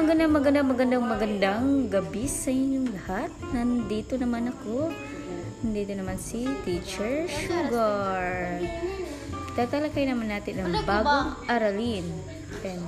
magandang magandang magandang magandang gabi sa inyong lahat. Nandito naman ako. Nandito naman si Teacher Sugar. Tatalakay naman natin ang ano bagong aralin. Pen.